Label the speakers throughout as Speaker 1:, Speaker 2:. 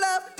Speaker 1: well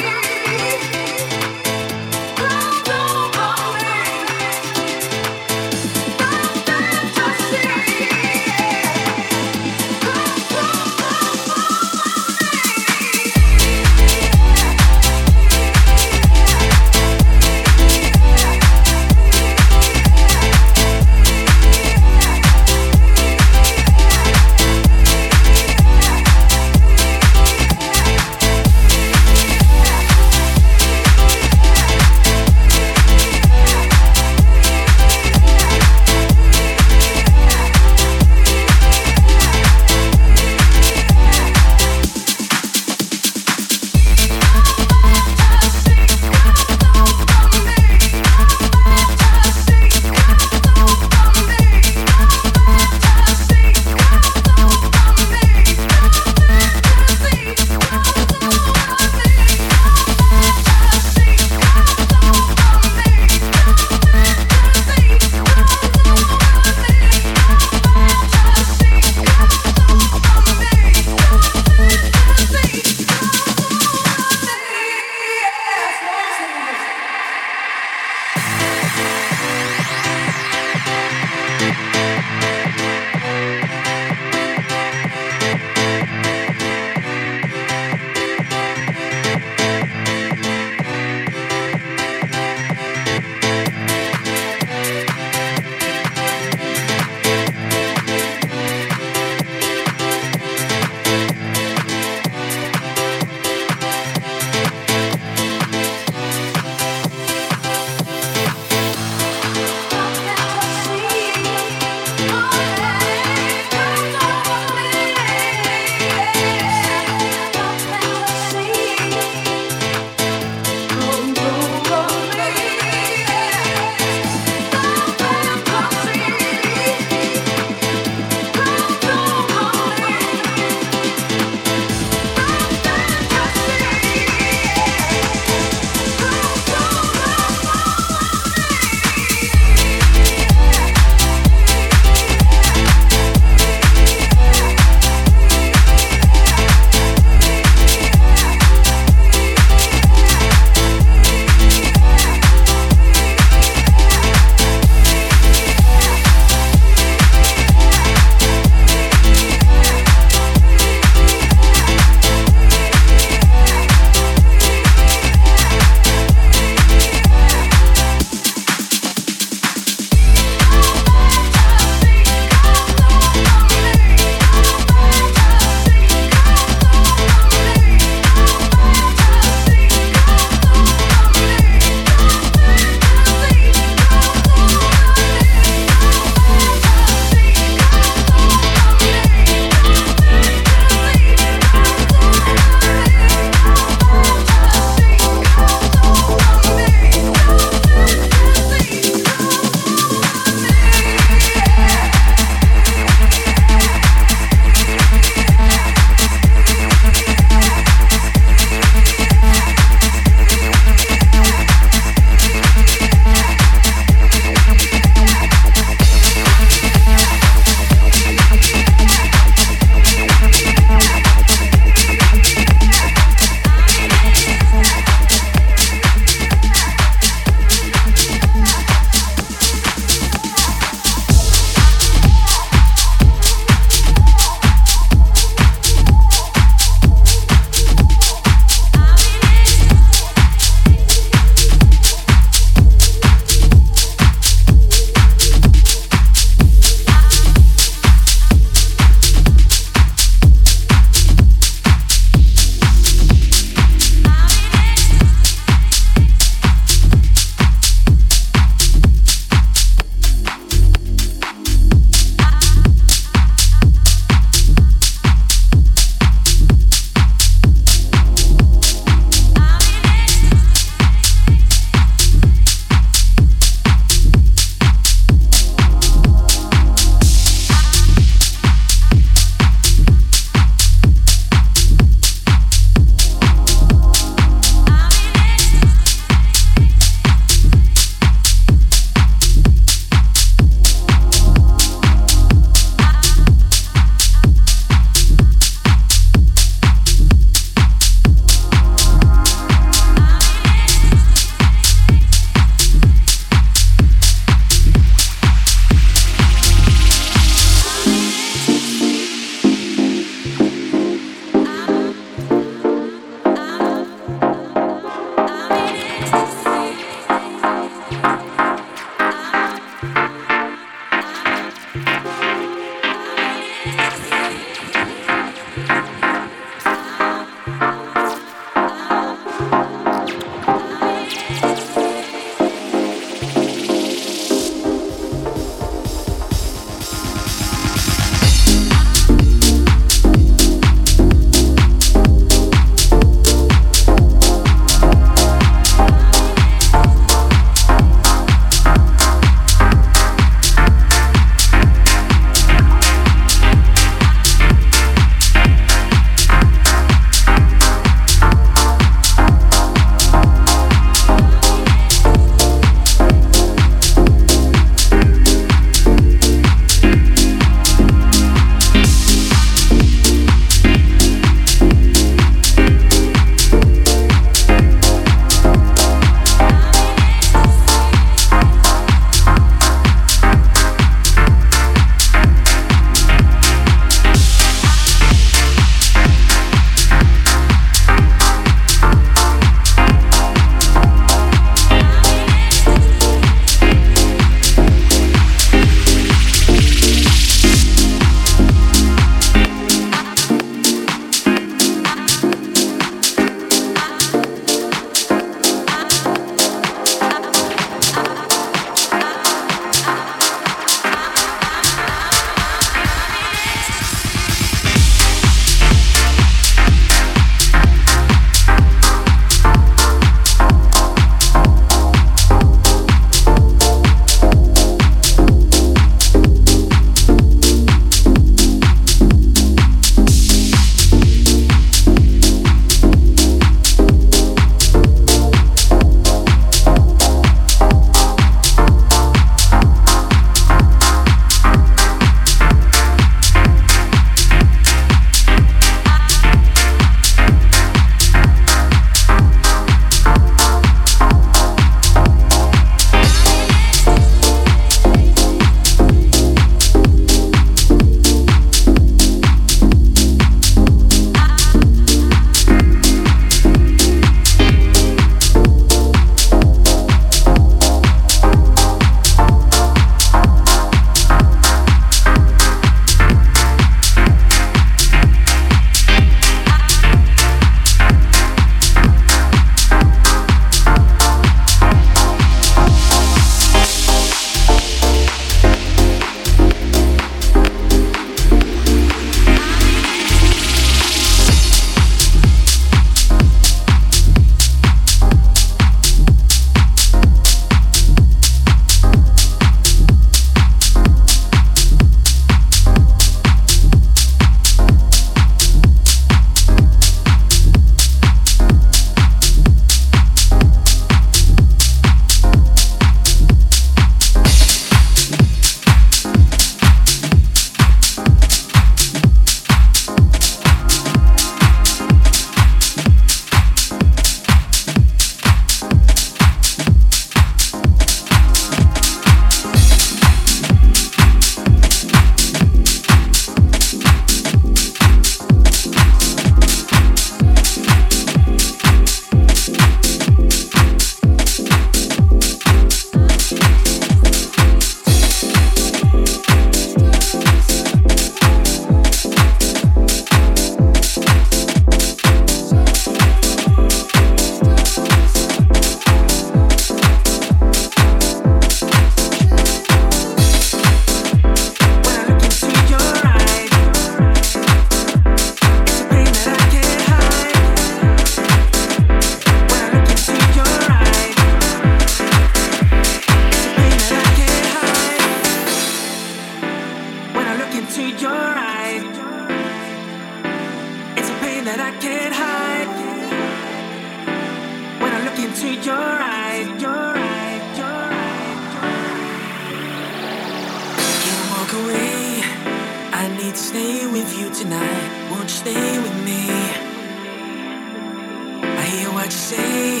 Speaker 2: say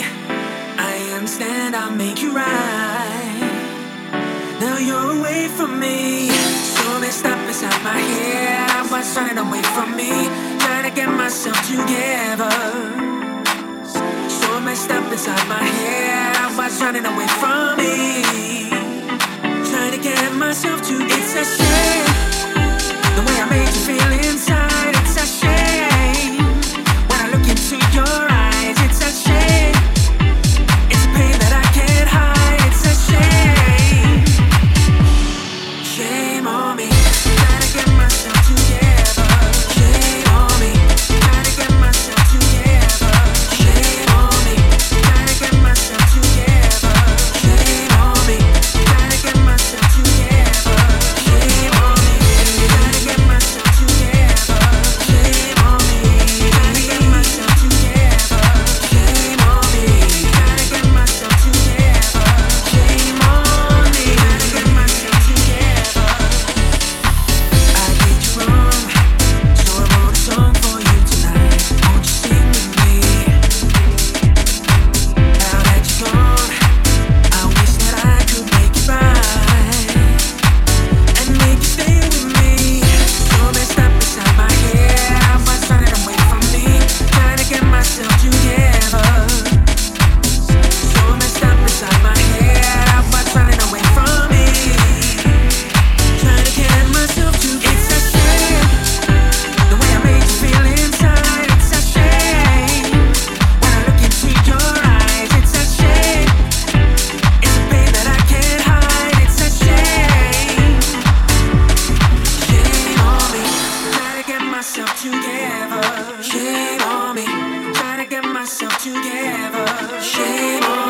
Speaker 2: I understand, I'll make you right. Now you're away from me, so messed up inside my head. I was running away from me, trying to get myself together. So messed up inside my head. I was running away from me, trying to get myself together. It's a shame the way I made you feel inside. It's a shame. myself together. Shame on me. Trying to get myself together. Shame on me.